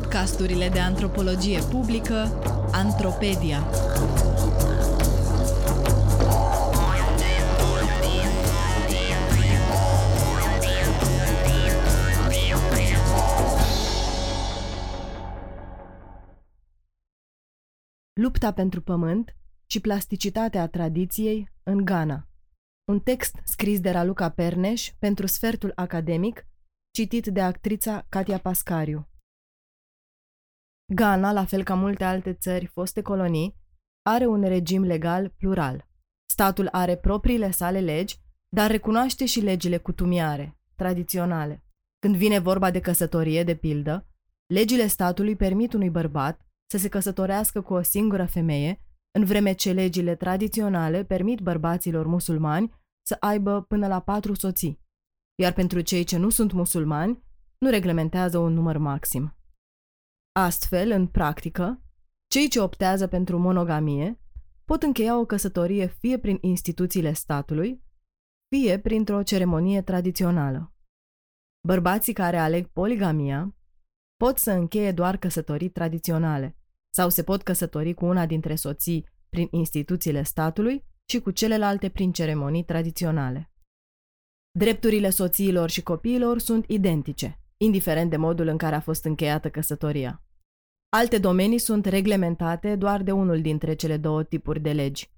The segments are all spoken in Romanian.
podcasturile de antropologie publică Antropedia. Lupta pentru pământ și plasticitatea tradiției în Ghana. Un text scris de Raluca Perneș pentru sfertul academic, citit de actrița Katia Pascariu. Ghana, la fel ca multe alte țări foste colonii, are un regim legal plural. Statul are propriile sale legi, dar recunoaște și legile cutumiare, tradiționale. Când vine vorba de căsătorie, de pildă, legile statului permit unui bărbat să se căsătorească cu o singură femeie, în vreme ce legile tradiționale permit bărbaților musulmani să aibă până la patru soții, iar pentru cei ce nu sunt musulmani, nu reglementează un număr maxim. Astfel, în practică, cei ce optează pentru monogamie pot încheia o căsătorie fie prin instituțiile statului, fie printr-o ceremonie tradițională. Bărbații care aleg poligamia pot să încheie doar căsătorii tradiționale sau se pot căsători cu una dintre soții prin instituțiile statului și cu celelalte prin ceremonii tradiționale. Drepturile soțiilor și copiilor sunt identice, indiferent de modul în care a fost încheiată căsătoria. Alte domenii sunt reglementate doar de unul dintre cele două tipuri de legi.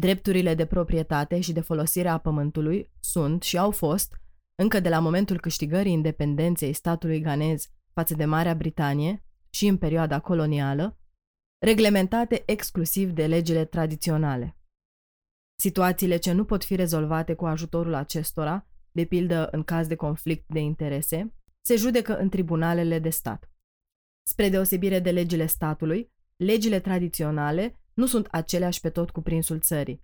Drepturile de proprietate și de folosire a pământului sunt și au fost, încă de la momentul câștigării independenței statului ganez față de Marea Britanie și în perioada colonială, reglementate exclusiv de legile tradiționale. Situațiile ce nu pot fi rezolvate cu ajutorul acestora, de pildă în caz de conflict de interese, se judecă în tribunalele de stat. Spre deosebire de legile statului, legile tradiționale nu sunt aceleași pe tot cuprinsul țării,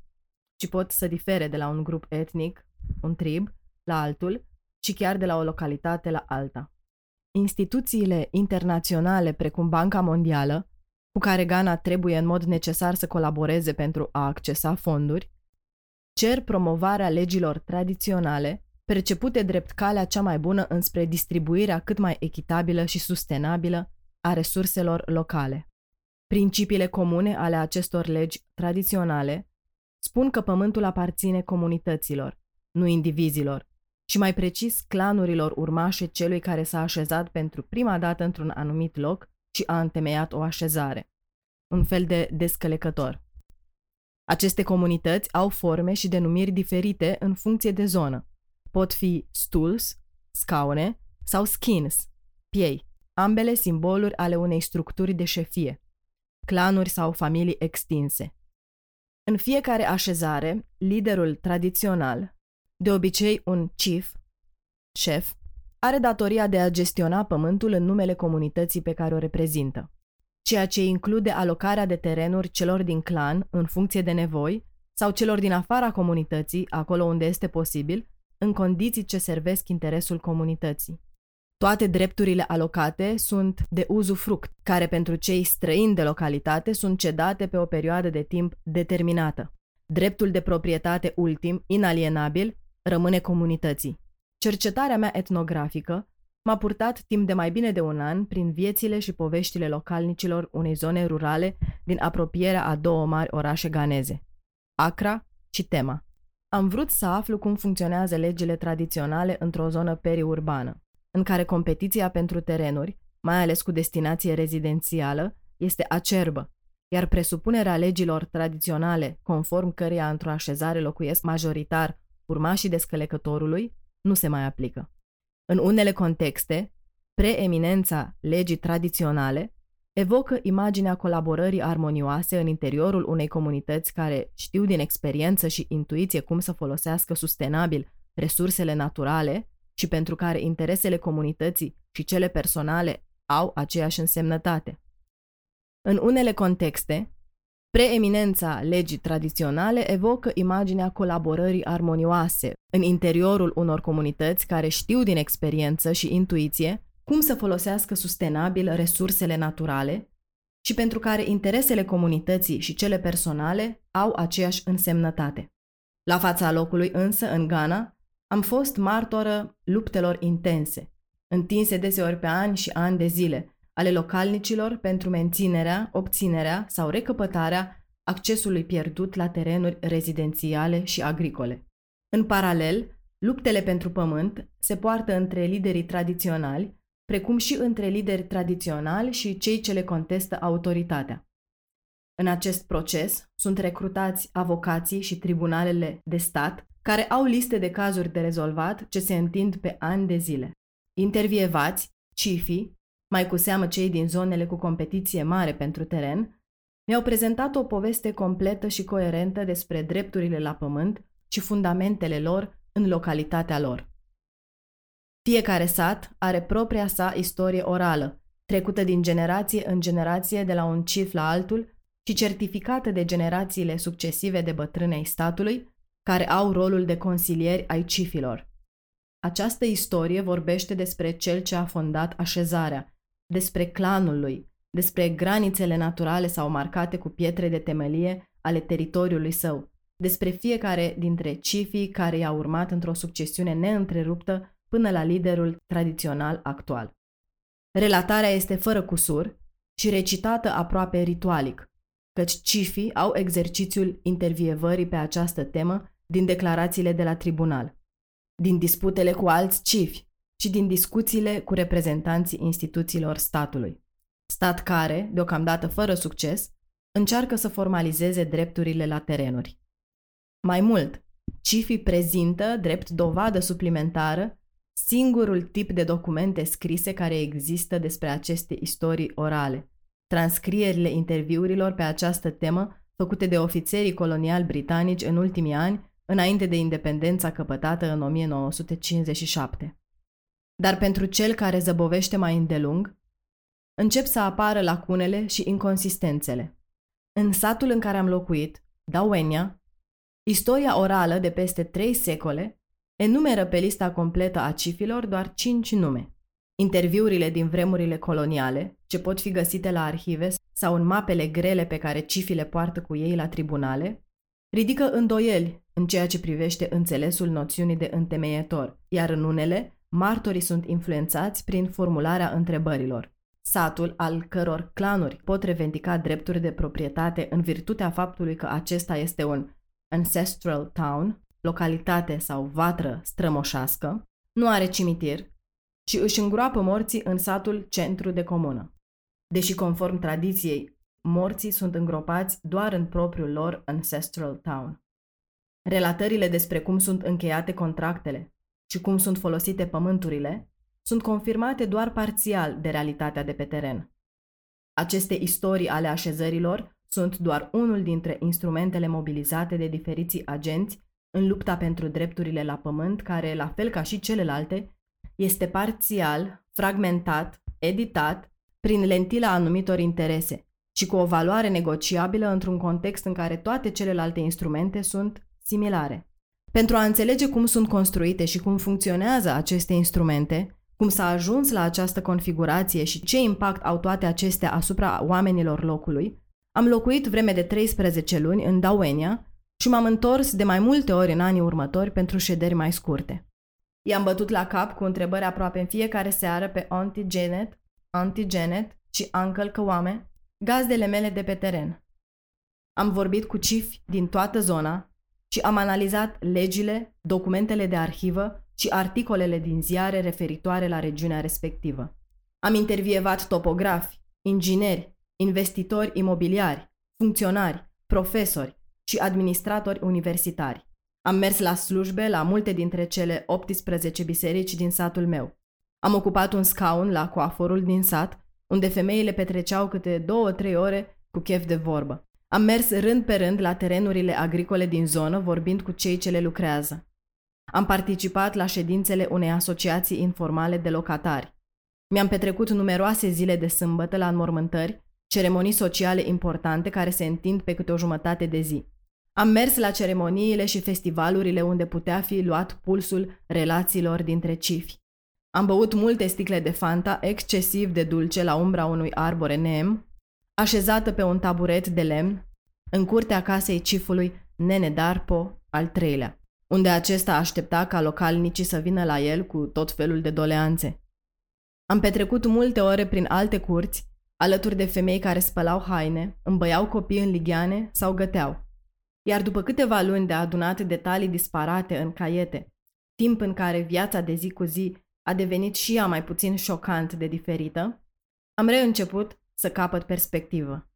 ci pot să difere de la un grup etnic, un trib, la altul, și chiar de la o localitate la alta. Instituțiile internaționale precum Banca Mondială, cu care Ghana trebuie în mod necesar să colaboreze pentru a accesa fonduri, cer promovarea legilor tradiționale, percepute drept calea cea mai bună înspre distribuirea cât mai echitabilă și sustenabilă a resurselor locale. Principiile comune ale acestor legi tradiționale spun că pământul aparține comunităților, nu indivizilor, și mai precis clanurilor urmașe celui care s-a așezat pentru prima dată într-un anumit loc și a întemeiat o așezare. Un fel de descălecător. Aceste comunități au forme și denumiri diferite în funcție de zonă. Pot fi stools, scaune, sau skins, piei, ambele simboluri ale unei structuri de șefie, clanuri sau familii extinse. În fiecare așezare, liderul tradițional, de obicei un chief, șef, are datoria de a gestiona pământul în numele comunității pe care o reprezintă, ceea ce include alocarea de terenuri celor din clan în funcție de nevoi sau celor din afara comunității, acolo unde este posibil, în condiții ce servesc interesul comunității. Toate drepturile alocate sunt de uzufruct, care pentru cei străini de localitate sunt cedate pe o perioadă de timp determinată. Dreptul de proprietate ultim, inalienabil, rămâne comunității. Cercetarea mea etnografică m-a purtat timp de mai bine de un an prin viețile și poveștile localnicilor unei zone rurale din apropierea a două mari orașe ganeze, Accra și Tema. Am vrut să aflu cum funcționează legile tradiționale într-o zonă periurbană, în care competiția pentru terenuri, mai ales cu destinație rezidențială, este acerbă, iar presupunerea legilor tradiționale, conform căreia într-o așezare locuiesc majoritar urmașii descălecătorului, nu se mai aplică. În unele contexte, preeminența legii tradiționale evocă imaginea colaborării armonioase în interiorul unei comunități care știu din experiență și intuiție cum să folosească sustenabil resursele naturale și pentru care interesele comunității și cele personale au aceeași însemnătate. În unele contexte, Preeminența legii tradiționale evocă imaginea colaborării armonioase în interiorul unor comunități care știu din experiență și intuiție cum să folosească sustenabil resursele naturale și pentru care interesele comunității și cele personale au aceeași însemnătate. La fața locului însă, în Ghana, am fost martoră luptelor intense, întinse deseori pe ani și ani de zile, ale localnicilor pentru menținerea, obținerea sau recăpătarea accesului pierdut la terenuri rezidențiale și agricole. În paralel, luptele pentru pământ se poartă între liderii tradiționali, precum și între lideri tradiționali și cei ce le contestă autoritatea. În acest proces sunt recrutați avocații și tribunalele de stat care au liste de cazuri de rezolvat ce se întind pe ani de zile. Intervievați, cifii, mai cu seamă cei din zonele cu competiție mare pentru teren, mi-au prezentat o poveste completă și coerentă despre drepturile la pământ și fundamentele lor în localitatea lor. Fiecare sat are propria sa istorie orală, trecută din generație în generație de la un cif la altul și certificată de generațiile succesive de bătrâne ai statului, care au rolul de consilieri ai cifilor. Această istorie vorbește despre cel ce a fondat așezarea, despre clanul lui, despre granițele naturale sau marcate cu pietre de temelie ale teritoriului său, despre fiecare dintre cifii care i-a urmat într-o succesiune neîntreruptă până la liderul tradițional actual. Relatarea este fără cusur și recitată aproape ritualic, căci cifii au exercițiul intervievării pe această temă din declarațiile de la tribunal, din disputele cu alți cifi și din discuțiile cu reprezentanții instituțiilor statului. Stat care, deocamdată fără succes, încearcă să formalizeze drepturile la terenuri. Mai mult, cifii prezintă, drept dovadă suplimentară, singurul tip de documente scrise care există despre aceste istorii orale, transcrierile interviurilor pe această temă făcute de ofițerii coloniali britanici în ultimii ani înainte de independența căpătată în 1957. Dar pentru cel care zăbovește mai îndelung, încep să apară lacunele și inconsistențele. În satul în care am locuit, Dawenia, istoria orală de peste trei secole enumeră pe lista completă a cifilor doar cinci nume. Interviurile din vremurile coloniale, ce pot fi găsite la arhive sau în mapele grele pe care cifile poartă cu ei la tribunale, ridică îndoieli în ceea ce privește înțelesul noțiunii de întemeietor, iar în unele, martorii sunt influențați prin formularea întrebărilor. Satul, al căror clanuri pot revendica drepturi de proprietate în virtutea faptului că acesta este un ancestral town, localitate sau vatră strămoșească, nu are cimitir, ci își îngroapă morții în satul centru de comună. Deși conform tradiției, morții sunt îngropați doar în propriul lor ancestral town. Relatările despre cum sunt încheiate contractele și cum sunt folosite pământurile sunt confirmate doar parțial de realitatea de pe teren. Aceste istorii ale așezărilor sunt doar unul dintre instrumentele mobilizate de diferiții agenți în lupta pentru drepturile la pământ, care, la fel ca și celelalte, este parțial, fragmentat, editat prin lentila anumitor interese și cu o valoare negociabilă într-un context în care toate celelalte instrumente sunt similare. Pentru a înțelege cum sunt construite și cum funcționează aceste instrumente, cum s-a ajuns la această configurație și ce impact au toate acestea asupra oamenilor locului, am locuit vreme de 13 luni în Dawenia și m-am întors de mai multe ori în anii următori pentru șederi mai scurte. I-am bătut la cap cu întrebări aproape în fiecare seară pe Auntie Janet, Auntie Janet și Uncle Căoame, gazdele mele de pe teren. Am vorbit cu cifi din toată zona și am analizat legile, documentele de arhivă și articolele din ziare referitoare la regiunea respectivă. Am intervievat topografi, ingineri, investitori imobiliari, funcționari, profesori și administratori universitari. Am mers la slujbe la multe dintre cele 18 biserici din satul meu. Am ocupat un scaun la coaforul din sat, unde femeile petreceau câte două-trei ore cu chef de vorbă. Am mers rând pe rând la terenurile agricole din zonă, vorbind cu cei ce le lucrează. Am participat la ședințele unei asociații informale de locatari. Mi-am petrecut numeroase zile de sâmbătă la înmormântări, ceremonii sociale importante care se întind pe câte o jumătate de zi. Am mers la ceremoniile și festivalurile unde putea fi luat pulsul relațiilor dintre cifi. Am băut multe sticle de Fanta excesiv de dulce la umbra unui arbore neem, așezată pe un taburet de lemn, în curtea casei cifului Nene Darpo al treilea, unde acesta aștepta ca localnicii să vină la el cu tot felul de doleanțe. Am petrecut multe ore prin alte curți, alături de femei care spălau haine, îmbăiau copii în ligheane sau găteau. Iar după câteva luni de adunat detalii disparate în caiete, timp în care viața de zi cu zi a devenit și ea mai puțin șocant de diferită, am reînceput să capăt perspectivă.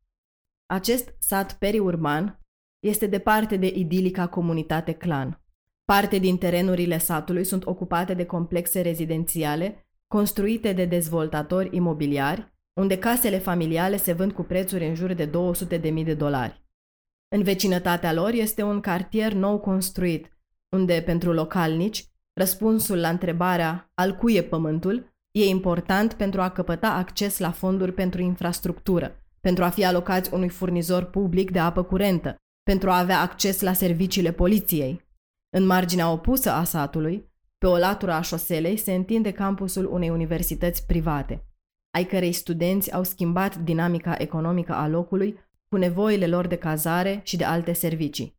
Acest sat periurban este departe de idilica comunitate clan. Parte din terenurile satului sunt ocupate de complexe rezidențiale construite de dezvoltatori imobiliari, unde casele familiale se vând cu prețuri în jur de 200.000 de dolari. În vecinătatea lor este un cartier nou construit, unde, pentru localnici, răspunsul la întrebarea al cui e pământul e important pentru a căpăta acces la fonduri pentru infrastructură, pentru a fi alocați unui furnizor public de apă curentă, pentru a avea acces la serviciile poliției. În marginea opusă a satului, pe o latură a șoselei, se întinde campusul unei universități private, ai cărei studenți au schimbat dinamica economică a locului cu nevoile lor de cazare și de alte servicii.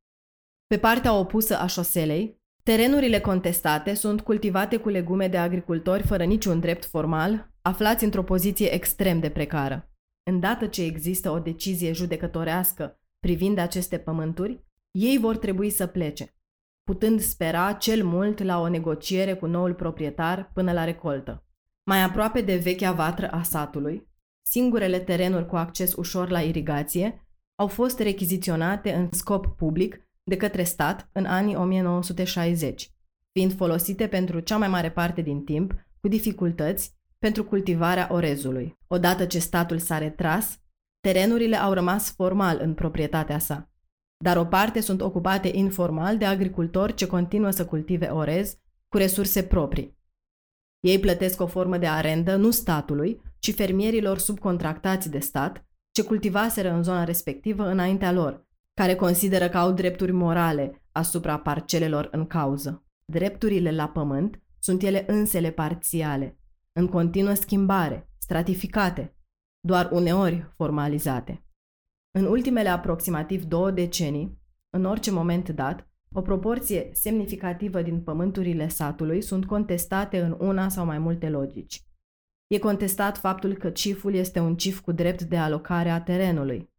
Pe partea opusă a șoselei, terenurile contestate sunt cultivate cu legume de agricultori fără niciun drept formal, aflați într-o poziție extrem de precară. Îndată ce există o decizie judecătorească privind aceste pământuri, ei vor trebui să plece, putând spera cel mult la o negociere cu noul proprietar până la recoltă. Mai aproape de vechea vatră a satului, singurele terenuri cu acces ușor la irigație au fost rechiziționate în scop public de către stat în anii 1960, fiind folosite pentru cea mai mare parte din timp, cu dificultăți, pentru cultivarea orezului. Odată ce statul s-a retras, terenurile au rămas formal în proprietatea sa, dar o parte sunt ocupate informal de agricultori ce continuă să cultive orez cu resurse proprii. Ei plătesc o formă de arendă nu statului, ci fermierilor subcontractați de stat, ce cultivaseră în zona respectivă înaintea lor, care consideră că au drepturi morale asupra parcelelor în cauză. Drepturile la pământ sunt ele însele parțiale, în continuă schimbare, stratificate, doar uneori formalizate. În ultimele aproximativ două decenii, în orice moment dat, o proporție semnificativă din pământurile satului sunt contestate în una sau mai multe logici. E contestat faptul că ciful este un cif cu drept de alocare a terenului.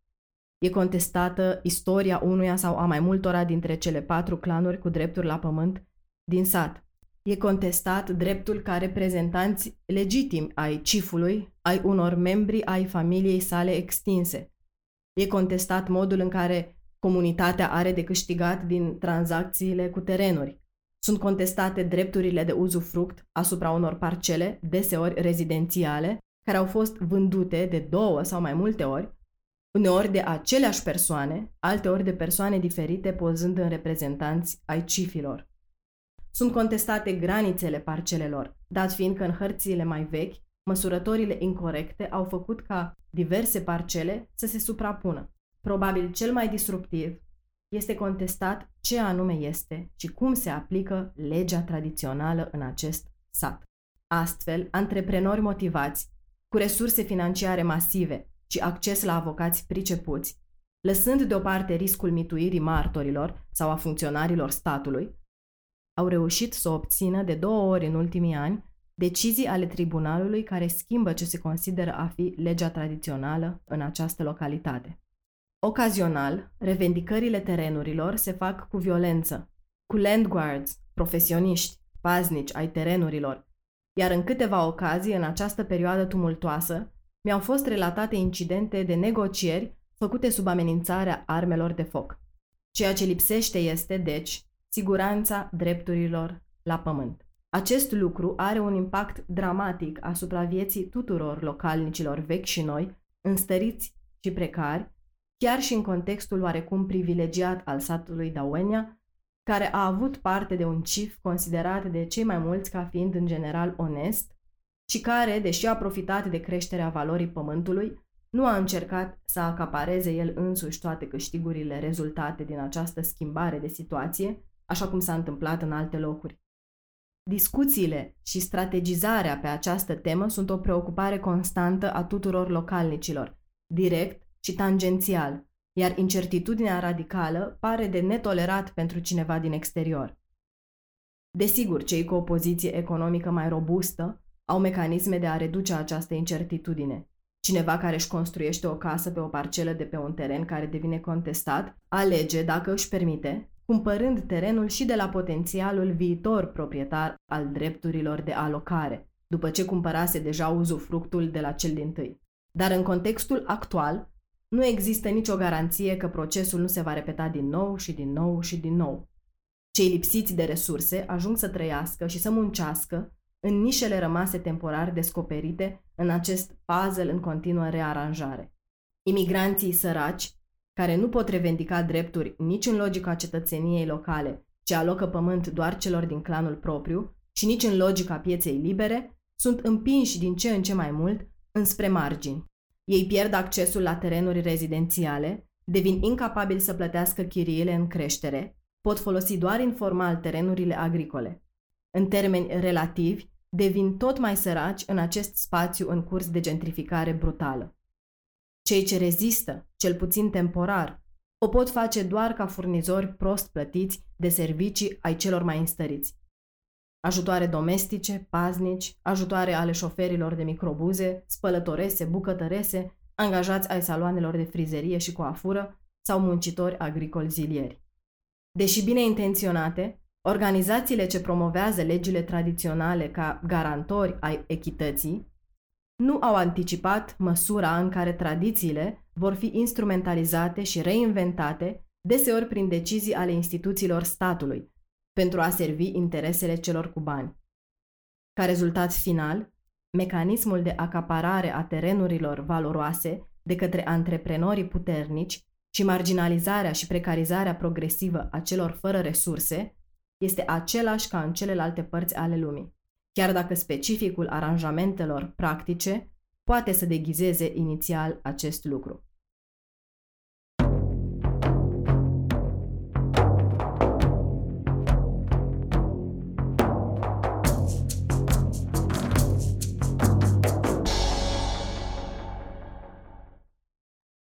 E contestată istoria unuia sau a mai multora dintre cele patru clanuri cu drepturi la pământ din sat. E contestat dreptul ca reprezentanți legitimi ai cifului, ai unor membri ai familiei sale extinse. E contestat modul în care comunitatea are de câștigat din tranzacțiile cu terenuri. Sunt contestate drepturile de uzufruct asupra unor parcele, deseori rezidențiale, care au fost vândute de două sau mai multe ori, uneori de aceleași persoane, alteori de persoane diferite pozând în reprezentanți ai cifilor. Sunt contestate granițele parcelelor, dat fiind că în hărțile mai vechi, măsurătorile incorrecte au făcut ca diverse parcele să se suprapună. Probabil cel mai disruptiv este contestat ce anume este și cum se aplică legea tradițională în acest sat. Astfel, antreprenori motivați, cu resurse financiare masive și acces la avocați pricepuți, lăsând deoparte riscul mituirii martorilor sau a funcționarilor statului, au reușit să obțină de două ori în ultimii ani decizii ale tribunalului care schimbă ce se consideră a fi legea tradițională în această localitate. Ocazional, revendicările terenurilor se fac cu violență, cu landguards, profesioniști, paznici ai terenurilor, iar în câteva ocazii în această perioadă tumultoasă mi-au fost relatate incidente de negocieri făcute sub amenințarea armelor de foc. Ceea ce lipsește este, deci, siguranța drepturilor la pământ. Acest lucru are un impact dramatic asupra vieții tuturor localnicilor vechi și noi, înstăriți și precari, chiar și în contextul oarecum privilegiat al satului Dauenia, care a avut parte de un cif considerat de cei mai mulți ca fiind în general onest și care, deși a profitat de creșterea valorii pământului, nu a încercat să acapareze el însuși toate câștigurile rezultate din această schimbare de situație, așa cum s-a întâmplat în alte locuri. Discuțiile și strategizarea pe această temă sunt o preocupare constantă a tuturor localnicilor, direct și tangențial, iar incertitudinea radicală pare de netolerat pentru cineva din exterior. Desigur, cei cu o poziție economică mai robustă au mecanisme de a reduce această incertitudine. Cineva care își construiește o casă pe o parcelă de pe un teren care devine contestat, alege, dacă își permite, cumpărând terenul și de la potențialul viitor proprietar al drepturilor de alocare, după ce cumpărase deja uzufructul de la cel din tâi. Dar în contextul actual, nu există nicio garanție că procesul nu se va repeta din nou și din nou și din nou. Cei lipsiți de resurse ajung să trăiască și să muncească în nișele rămase temporar descoperite în acest puzzle în continuă rearanjare. Imigranții săraci, care nu pot revendica drepturi nici în logica cetățeniei locale, ce alocă pământ doar celor din clanul propriu, și nici în logica pieței libere, sunt împinși din ce în ce mai mult înspre margini. Ei pierd accesul la terenuri rezidențiale, devin incapabili să plătească chiriile în creștere, pot folosi doar informal terenurile agricole. În termeni relativi, devin tot mai săraci în acest spațiu în curs de gentrificare brutală. Cei ce rezistă, cel puțin temporar, o pot face doar ca furnizori prost plătiți de servicii ai celor mai înstăriți. Ajutoare domestice, paznici, ajutoare ale șoferilor de microbuze, spălătorese, bucătărese, angajați ai saloanelor de frizerie și coafură sau muncitori agricoli zilieri. Deși bine intenționate, organizațiile ce promovează legile tradiționale ca garantori ai echității nu au anticipat măsura în care tradițiile vor fi instrumentalizate și reinventate, deseori prin decizii ale instituțiilor statului, pentru a servi interesele celor cu bani. Ca rezultat final, mecanismul de acaparare a terenurilor valoroase de către antreprenorii puternici și marginalizarea și precarizarea progresivă a celor fără resurse este același ca în celelalte părți ale lumii, chiar dacă specificul aranjamentelor practice poate să deghizeze inițial acest lucru.